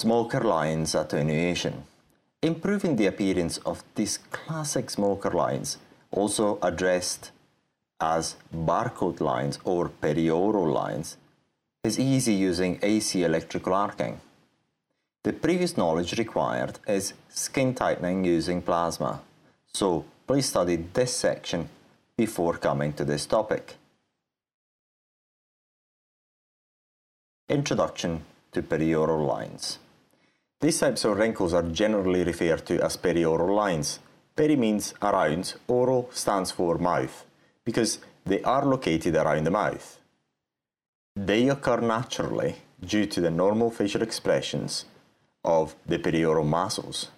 Smoker lines attenuation. Improving the appearance of these classic smoker lines, also addressed as barcode lines or perioral lines, is easy using AC electrical arcing. The previous knowledge required is skin tightening using plasma, so please study this section before coming to this topic. Introduction to perioral lines. These types of wrinkles are generally referred to as perioral lines. Peri means around, oro stands for mouth, because they are located around the mouth. They occur naturally due to the normal facial expressions of the perioral muscles.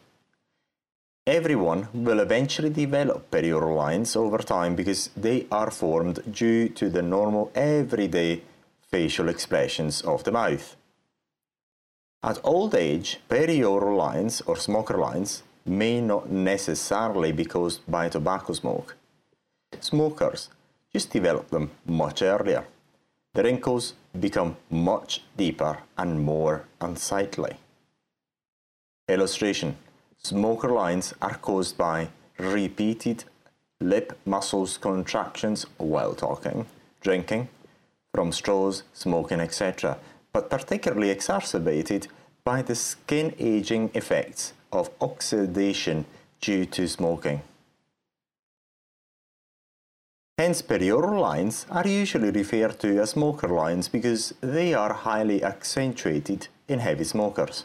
Everyone will eventually develop perioral lines over time because they are formed due to the normal everyday facial expressions of the mouth. At old age, perioral lines or smoker lines may not necessarily be caused by tobacco smoke. Smokers just develop them much earlier. The wrinkles become much deeper and more unsightly. Illustration Smoker lines are caused by repeated lip muscles contractions while talking, drinking, from straws, smoking, etc., but particularly exacerbated by the skin aging effects of oxidation due to smoking. Hence, perioral lines are usually referred to as smoker lines because they are highly accentuated in heavy smokers.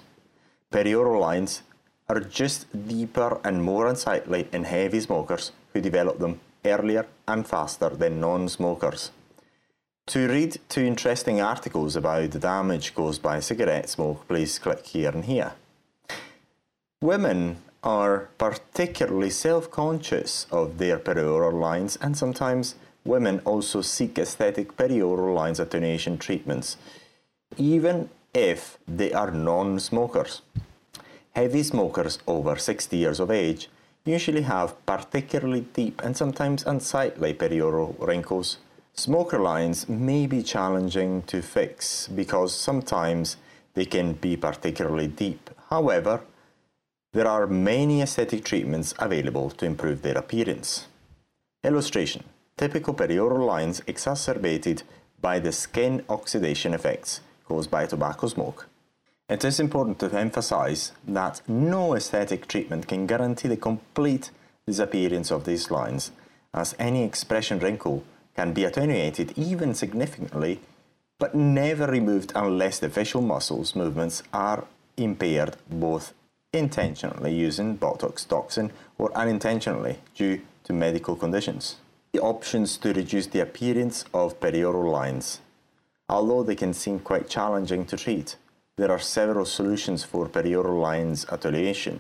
Perioral lines are just deeper and more unsightly in heavy smokers who develop them earlier and faster than non-smokers. To read two interesting articles about the damage caused by cigarette smoke, please click here and here. Women are particularly self-conscious of their perioral lines and sometimes women also seek aesthetic perioral lines attenuation treatments, even if they are non-smokers. Heavy smokers over 60 years of age usually have particularly deep and sometimes unsightly perioral wrinkles. Smoker lines may be challenging to fix because sometimes they can be particularly deep. However, there are many aesthetic treatments available to improve their appearance. Illustration Typical perioral lines exacerbated by the skin oxidation effects caused by tobacco smoke. It is important to emphasize that no aesthetic treatment can guarantee the complete disappearance of these lines, as any expression wrinkle can be attenuated even significantly, but never removed unless the facial muscles movements are impaired both intentionally using Botox toxin or unintentionally due to medical conditions. The options to reduce the appearance of perioral lines, although they can seem quite challenging to treat there are several solutions for perioral lines attenuation.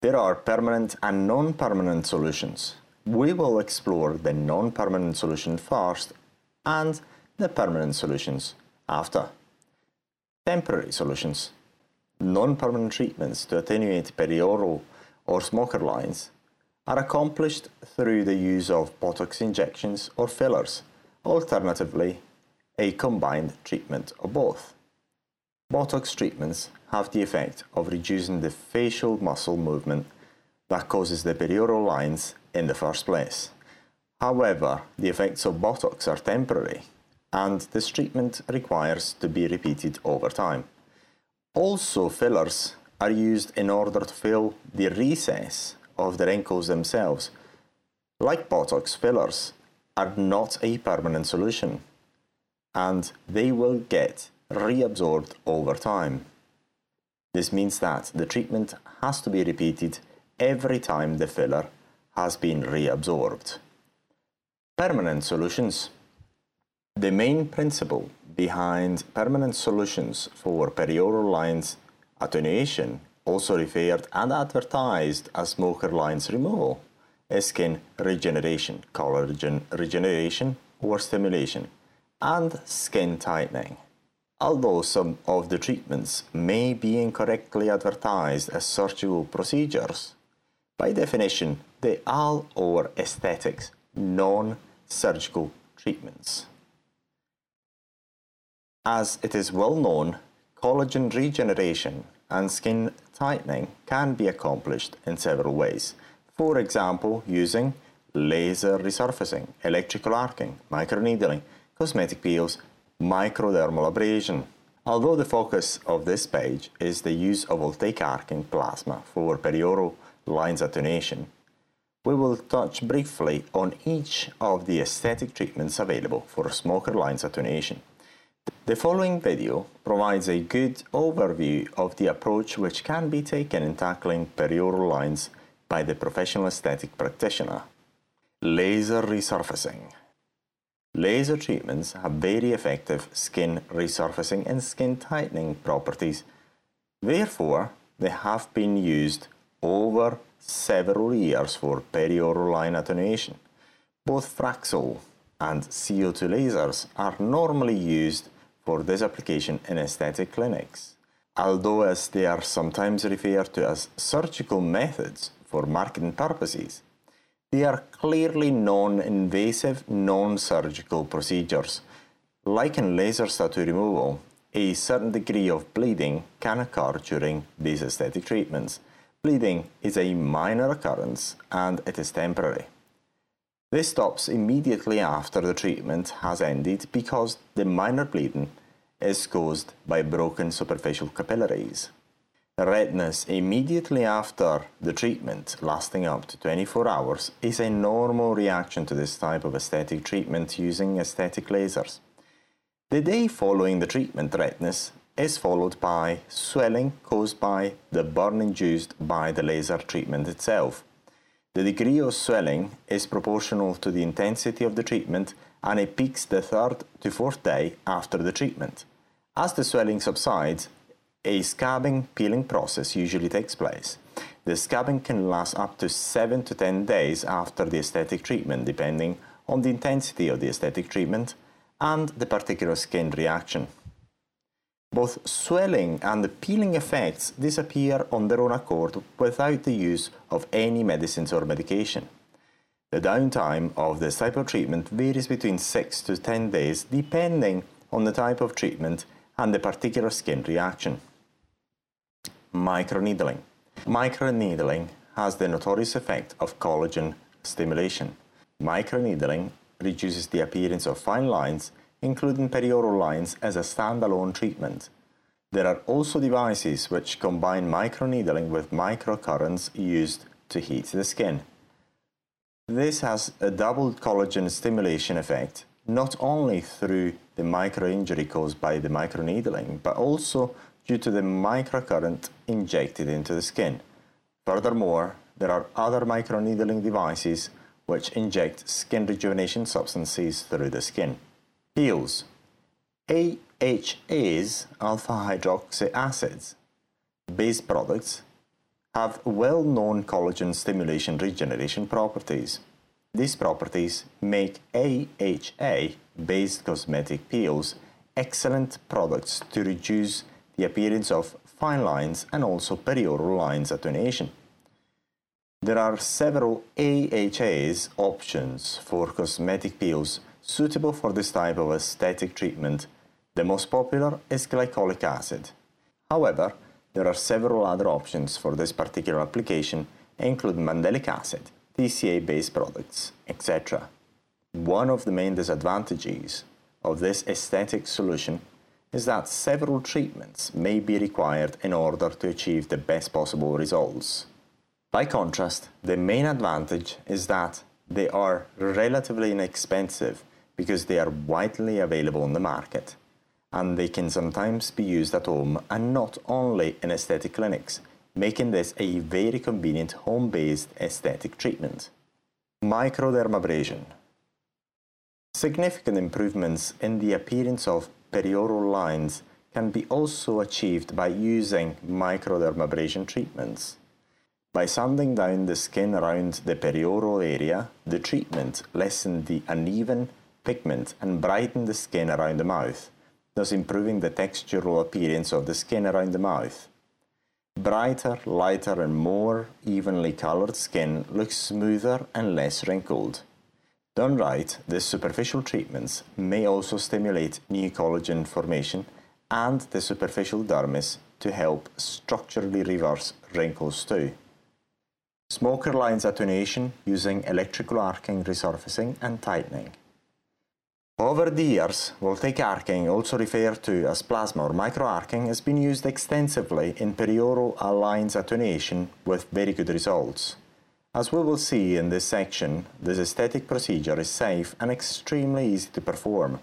There are permanent and non-permanent solutions. We will explore the non-permanent solution first and the permanent solutions after. Temporary solutions. Non-permanent treatments to attenuate perioral or smoker lines are accomplished through the use of Botox injections or fillers, alternatively, a combined treatment of both. Botox treatments have the effect of reducing the facial muscle movement that causes the perioral lines in the first place. However, the effects of Botox are temporary and this treatment requires to be repeated over time. Also, fillers are used in order to fill the recess of the wrinkles themselves. Like Botox, fillers are not a permanent solution and they will get reabsorbed over time. This means that the treatment has to be repeated every time the filler has been reabsorbed. Permanent solutions. The main principle behind permanent solutions for perioral lines attenuation, also referred and advertised as smoker lines removal, is skin regeneration, collagen regeneration or stimulation, and skin tightening. Although some of the treatments may be incorrectly advertised as surgical procedures, by definition, they are or aesthetics, non-surgical treatments. As it is well known, Collagen regeneration and skin tightening can be accomplished in several ways. For example, using laser resurfacing, electrical arcing, microneedling, cosmetic peels, microdermal abrasion. Although the focus of this page is the use of voltaic arcing plasma for perioral lines attenuation, we will touch briefly on each of the aesthetic treatments available for smoker lines attenuation. The following video provides a good overview of the approach which can be taken in tackling perioral lines by the professional aesthetic practitioner. Laser resurfacing. Laser treatments have very effective skin resurfacing and skin tightening properties. Therefore, they have been used over several years for perioral line attenuation. Both Fraxel and CO2 lasers are normally used for this application in aesthetic clinics, although as they are sometimes referred to as surgical methods for marketing purposes, they are clearly non-invasive, non-surgical procedures. Like in laser tattoo removal, a certain degree of bleeding can occur during these aesthetic treatments. Bleeding is a minor occurrence and it is temporary. This stops immediately after the treatment has ended because the minor bleeding is caused by broken superficial capillaries. Redness immediately after the treatment, lasting up to 24 hours, is a normal reaction to this type of aesthetic treatment using aesthetic lasers. The day following the treatment, redness is followed by swelling caused by the burn induced by the laser treatment itself. The degree of swelling is proportional to the intensity of the treatment and it peaks the third to fourth day after the treatment. As the swelling subsides, a scabbing peeling process usually takes place. The scabbing can last up to 7 to 10 days after the aesthetic treatment, depending on the intensity of the aesthetic treatment and the particular skin reaction. Both swelling and the peeling effects disappear on their own accord without the use of any medicines or medication. The downtime of this type of treatment varies between 6 to 10 days depending on the type of treatment and the particular skin reaction. Microneedling. Microneedling has the notorious effect of collagen stimulation. Microneedling reduces the appearance of fine lines including perioral lines as a standalone treatment. There are also devices which combine microneedling with microcurrents used to heat the skin. This has a double collagen stimulation effect, not only through the microinjury caused by the microneedling, but also due to the microcurrent injected into the skin. Furthermore, there are other microneedling devices which inject skin rejuvenation substances through the skin. Peels. AHAs, alpha hydroxy acids, based products have well-known collagen stimulation regeneration properties. These properties make AHA-based cosmetic peels excellent products to reduce the appearance of fine lines and also perioral lines attenuation. There are several AHAs options for cosmetic peels suitable for this type of aesthetic treatment. The most popular is glycolic acid. However, there are several other options for this particular application include mandelic acid, TCA-based products, etc. One of the main disadvantages of this aesthetic solution is that several treatments may be required in order to achieve the best possible results. By contrast, the main advantage is that they are relatively inexpensive because they are widely available on the market and they can sometimes be used at home and not only in aesthetic clinics, making this a very convenient home-based aesthetic treatment. Microdermabrasion Significant improvements in the appearance of perioral lines can be also achieved by using microdermabrasion treatments. By sanding down the skin around the perioral area, the treatment lessens the uneven pigment and brighten the skin around the mouth, thus improving the textural appearance of the skin around the mouth. Brighter, lighter and more evenly colored skin looks smoother and less wrinkled. Done right, these superficial treatments may also stimulate new collagen formation and the superficial dermis to help structurally reverse wrinkles too. Smoker lines attenuation using electrical arcing resurfacing and tightening. Over the years, voltaic arcing, also referred to as plasma or microarcing, has been used extensively in perioral lines attenuation with very good results. As we will see in this section, this aesthetic procedure is safe and extremely easy to perform.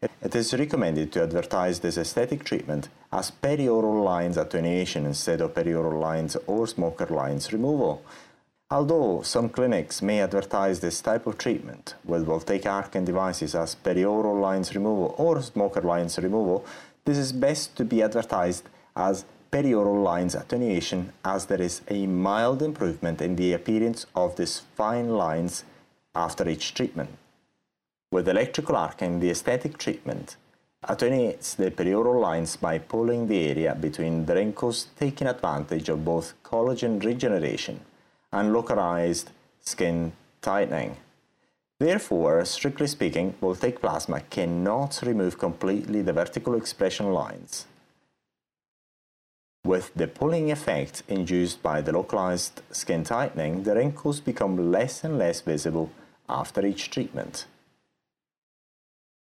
It is recommended to advertise this aesthetic treatment as perioral lines attenuation instead of perioral lines or smoker lines removal. Although some clinics may advertise this type of treatment with voltaic arcing devices as perioral lines removal or smoker lines removal, this is best to be advertised as perioral lines attenuation as there is a mild improvement in the appearance of these fine lines after each treatment. With electrical arcing, the aesthetic treatment attenuates the perioral lines by pulling the area between the wrinkles, taking advantage of both collagen regeneration and localized skin tightening. Therefore, strictly speaking, voltaic plasma cannot remove completely the vertical expression lines. With the pulling effect induced by the localized skin tightening, the wrinkles become less and less visible after each treatment.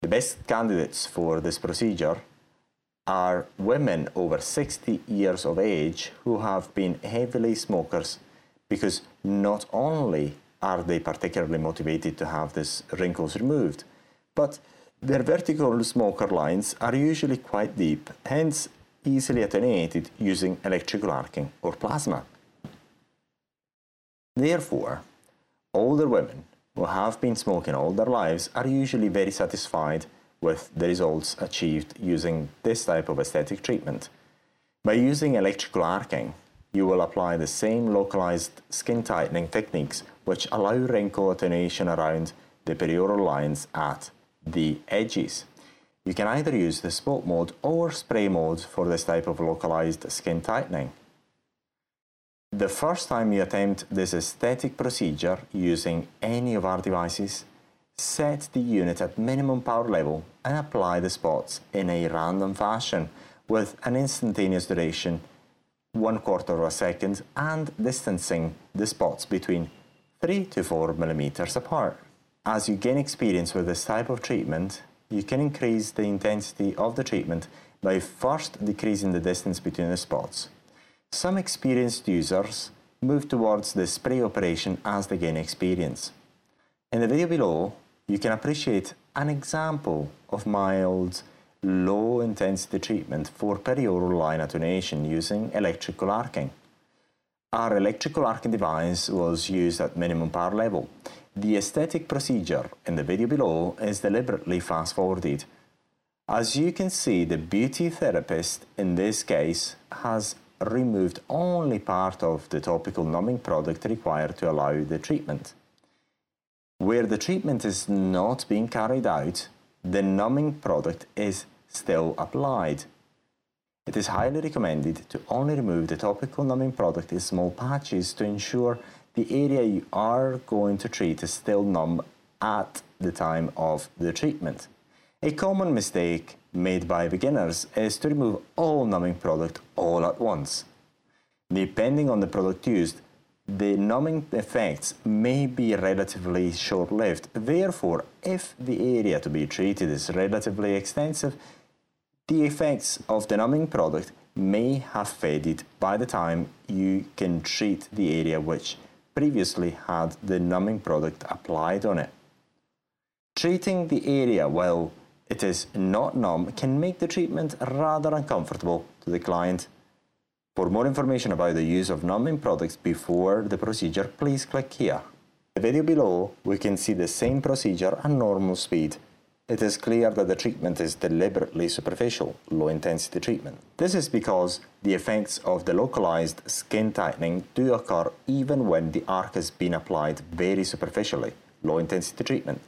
The best candidates for this procedure are women over 60 years of age who have been heavily smokers because not only are they particularly motivated to have these wrinkles removed, but their vertical smoker lines are usually quite deep, hence easily attenuated using electrical arcing or plasma. Therefore, older women who have been smoking all their lives are usually very satisfied with the results achieved using this type of aesthetic treatment. By using electrical arcing, you will apply the same localized skin tightening techniques which allow wrinkle attenuation around the perioral lines at the edges. You can either use the spot mode or spray mode for this type of localized skin tightening. The first time you attempt this aesthetic procedure using any of our devices, set the unit at minimum power level and apply the spots in a random fashion with an instantaneous duration one quarter of a second and distancing the spots between 3 to 4 millimeters apart. As you gain experience with this type of treatment, you can increase the intensity of the treatment by first decreasing the distance between the spots. Some experienced users move towards the spray operation as they gain experience. In the video below, you can appreciate an example of mild low intensity treatment for perioral line attenuation using electrical arcing. Our electrical arcing device was used at minimum power level. The aesthetic procedure in the video below is deliberately fast forwarded. As you can see, the beauty therapist in this case has removed only part of the topical numbing product required to allow the treatment. Where the treatment is not being carried out, the numbing product is still applied. It is highly recommended to only remove the topical numbing product in small patches to ensure the area you are going to treat is still numb at the time of the treatment. A common mistake made by beginners is to remove all numbing product all at once. Depending on the product used, the numbing effects may be relatively short-lived. Therefore, if the area to be treated is relatively extensive, the effects of the numbing product may have faded by the time you can treat the area which previously had the numbing product applied on it. Treating the area while it is not numb can make the treatment rather uncomfortable to the client. For more information about the use of numbing products before the procedure, please click here. In the video below, we can see the same procedure at normal speed it is clear that the treatment is deliberately superficial, low-intensity treatment. This is because the effects of the localized skin tightening do occur even when the arc has been applied very superficially, low-intensity treatment.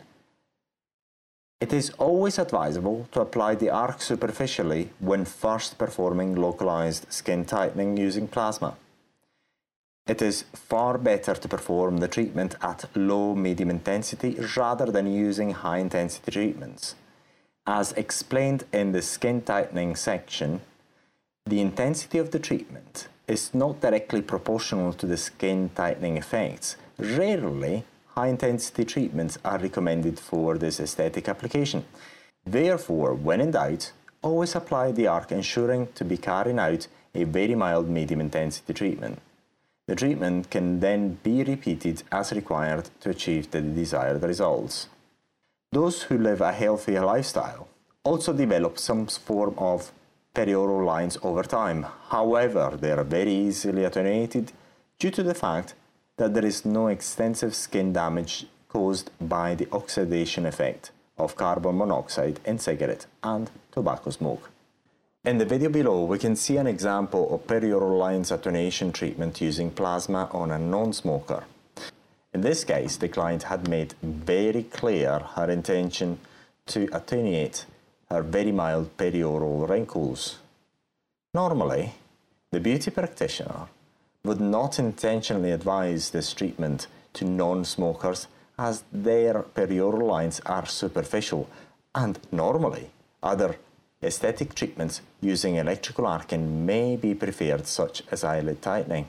It is always advisable to apply the arc superficially when first performing localized skin tightening using plasma. It is far better to perform the treatment at low medium intensity rather than using high intensity treatments. As explained in the skin tightening section, the intensity of the treatment is not directly proportional to the skin tightening effects. Rarely, high intensity treatments are recommended for this aesthetic application. Therefore, when in doubt, always apply the arc ensuring to be carrying out a very mild medium intensity treatment. The treatment can then be repeated as required to achieve the desired results. Those who live a healthier lifestyle also develop some form of perioral lines over time. However, they are very easily attenuated due to the fact that there is no extensive skin damage caused by the oxidation effect of carbon monoxide in cigarette and tobacco smoke. In the video below, we can see an example of perioral lines attenuation treatment using plasma on a non-smoker. In this case, the client had made very clear her intention to attenuate her very mild perioral wrinkles. Normally, the beauty practitioner would not intentionally advise this treatment to non-smokers as their perioral lines are superficial and normally other aesthetic treatments using electrical arcing may be preferred such as eyelid tightening.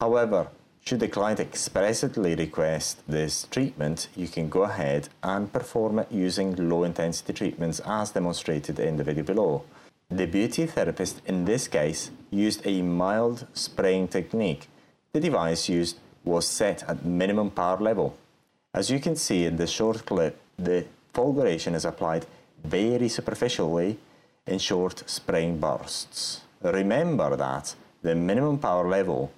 However, should the client expressly request this treatment, you can go ahead and perform it using low intensity treatments as demonstrated in the video below. The beauty therapist in this case used a mild spraying technique. The device used was set at minimum power level. As you can see in the short clip, the fulguration is applied very superficially in short spraying bursts. Remember that the minimum power level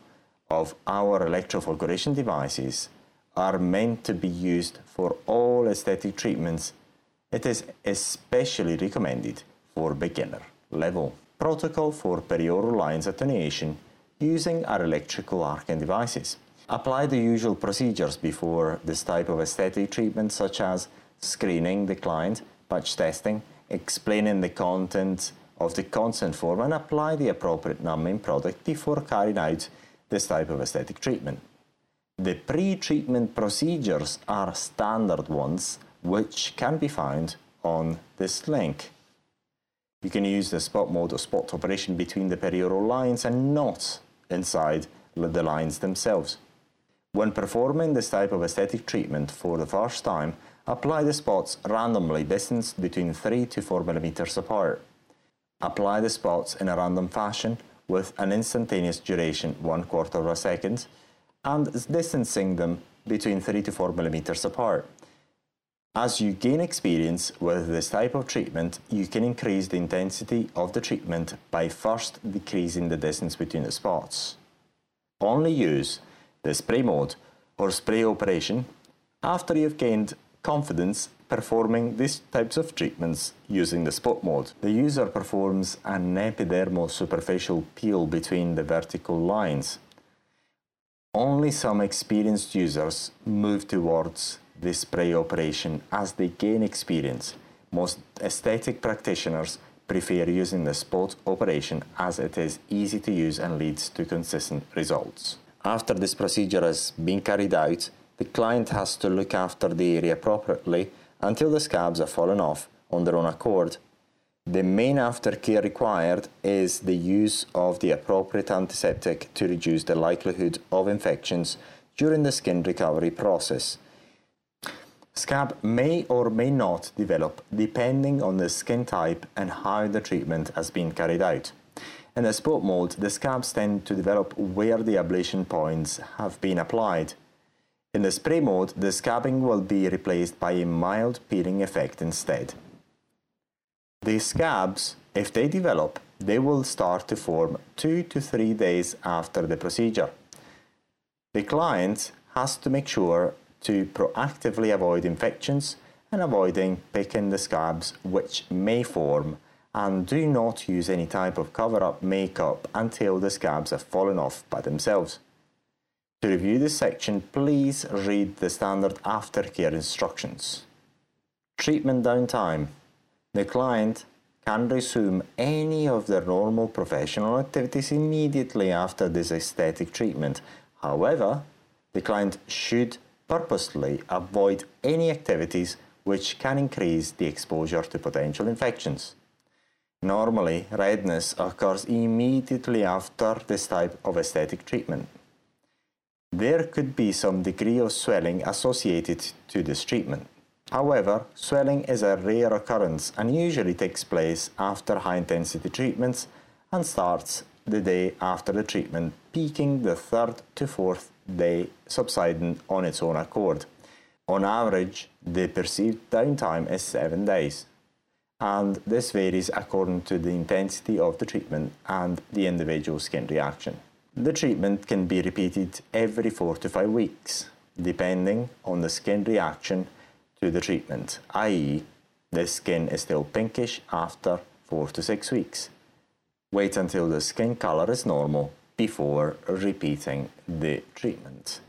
of our electrofulguration devices are meant to be used for all aesthetic treatments. It is especially recommended for beginner level. Protocol for perioral lines attenuation using our electrical arcing devices. Apply the usual procedures before this type of aesthetic treatment such as screening the client, patch testing, explaining the content of the consent form and apply the appropriate numbing product before carrying out this type of aesthetic treatment. The pre-treatment procedures are standard ones which can be found on this link. You can use the spot mode or spot operation between the perioral lines and not inside the lines themselves. When performing this type of aesthetic treatment for the first time, apply the spots randomly distanced between 3 to 4 millimeters apart. Apply the spots in a random fashion with an instantaneous duration one quarter of a second and distancing them between 3 to 4 millimeters apart. As you gain experience with this type of treatment, you can increase the intensity of the treatment by first decreasing the distance between the spots. Only use the spray mode or spray operation after you've gained confidence performing these types of treatments using the spot mode. The user performs an epidermal superficial peel between the vertical lines. Only some experienced users move towards this spray operation as they gain experience. Most aesthetic practitioners prefer using the spot operation as it is easy to use and leads to consistent results. After this procedure has been carried out, the client has to look after the area appropriately until the scabs have fallen off on their own accord. The main aftercare required is the use of the appropriate antiseptic to reduce the likelihood of infections during the skin recovery process. Scab may or may not develop depending on the skin type and how the treatment has been carried out. In the spot mode, the scabs tend to develop where the ablation points have been applied. In the spray mode, the scabbing will be replaced by a mild peeling effect instead. The scabs, if they develop, they will start to form two to three days after the procedure. The client has to make sure to proactively avoid infections and avoiding picking the scabs which may form and do not use any type of cover-up makeup until the scabs have fallen off by themselves. To review this section, please read the standard aftercare instructions. Treatment downtime. The client can resume any of their normal professional activities immediately after this aesthetic treatment. However, the client should purposely avoid any activities which can increase the exposure to potential infections. Normally, redness occurs immediately after this type of aesthetic treatment. There could be some degree of swelling associated to this treatment. However, swelling is a rare occurrence and usually takes place after high intensity treatments and starts the day after the treatment, peaking the third to fourth day, subsiding on its own accord. On average, the perceived downtime is 7 days, and this varies according to the intensity of the treatment and the individual skin reaction. The treatment can be repeated every 4 to 5 weeks, depending on the skin reaction to the treatment, i.e., the skin is still pinkish after 4 to 6 weeks. Wait until the skin color is normal before repeating the treatment.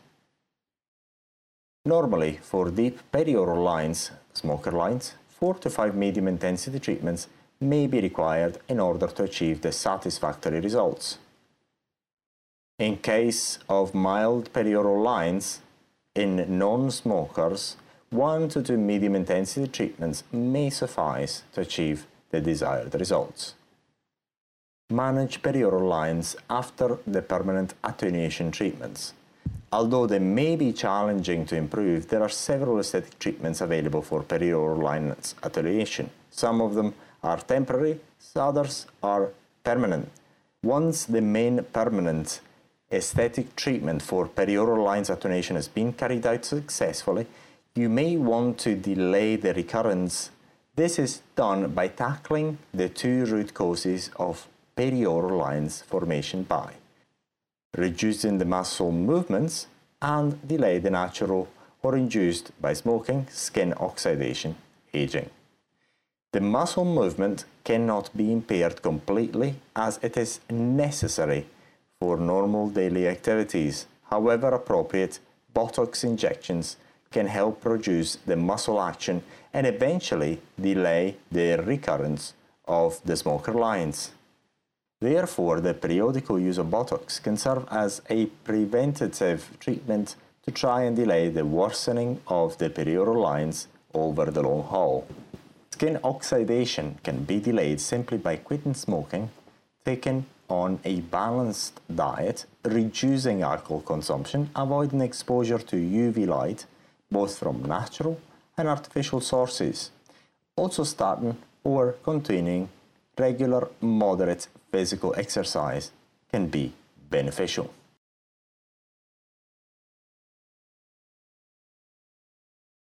Normally, for deep perioral lines, smoker lines, 4 to 5 medium intensity treatments may be required in order to achieve the satisfactory results. In case of mild perioral lines, in non-smokers, 1 to 2 medium intensity treatments may suffice to achieve the desired results. Manage perioral lines after the permanent attenuation treatments. Although they may be challenging to improve, there are several aesthetic treatments available for perioral lines attenuation. Some of them are temporary, others are permanent. Once the main permanent aesthetic treatment for perioral lines attenuation has been carried out successfully, you may want to delay the recurrence. This is done by tackling the two root causes of perioral lines formation by reducing the muscle movements and delay the natural or induced by smoking skin oxidation aging. The muscle movement cannot be impaired completely as it is necessary for normal daily activities. However appropriate, Botox injections can help produce the muscle action and eventually delay the recurrence of the smoker lines. Therefore, the periodical use of Botox can serve as a preventative treatment to try and delay the worsening of the perioral lines over the long haul. Skin oxidation can be delayed simply by quitting smoking, taking on a balanced diet, reducing alcohol consumption, avoiding exposure to UV light, both from natural and artificial sources. Also starting or continuing regular moderate physical exercise can be beneficial.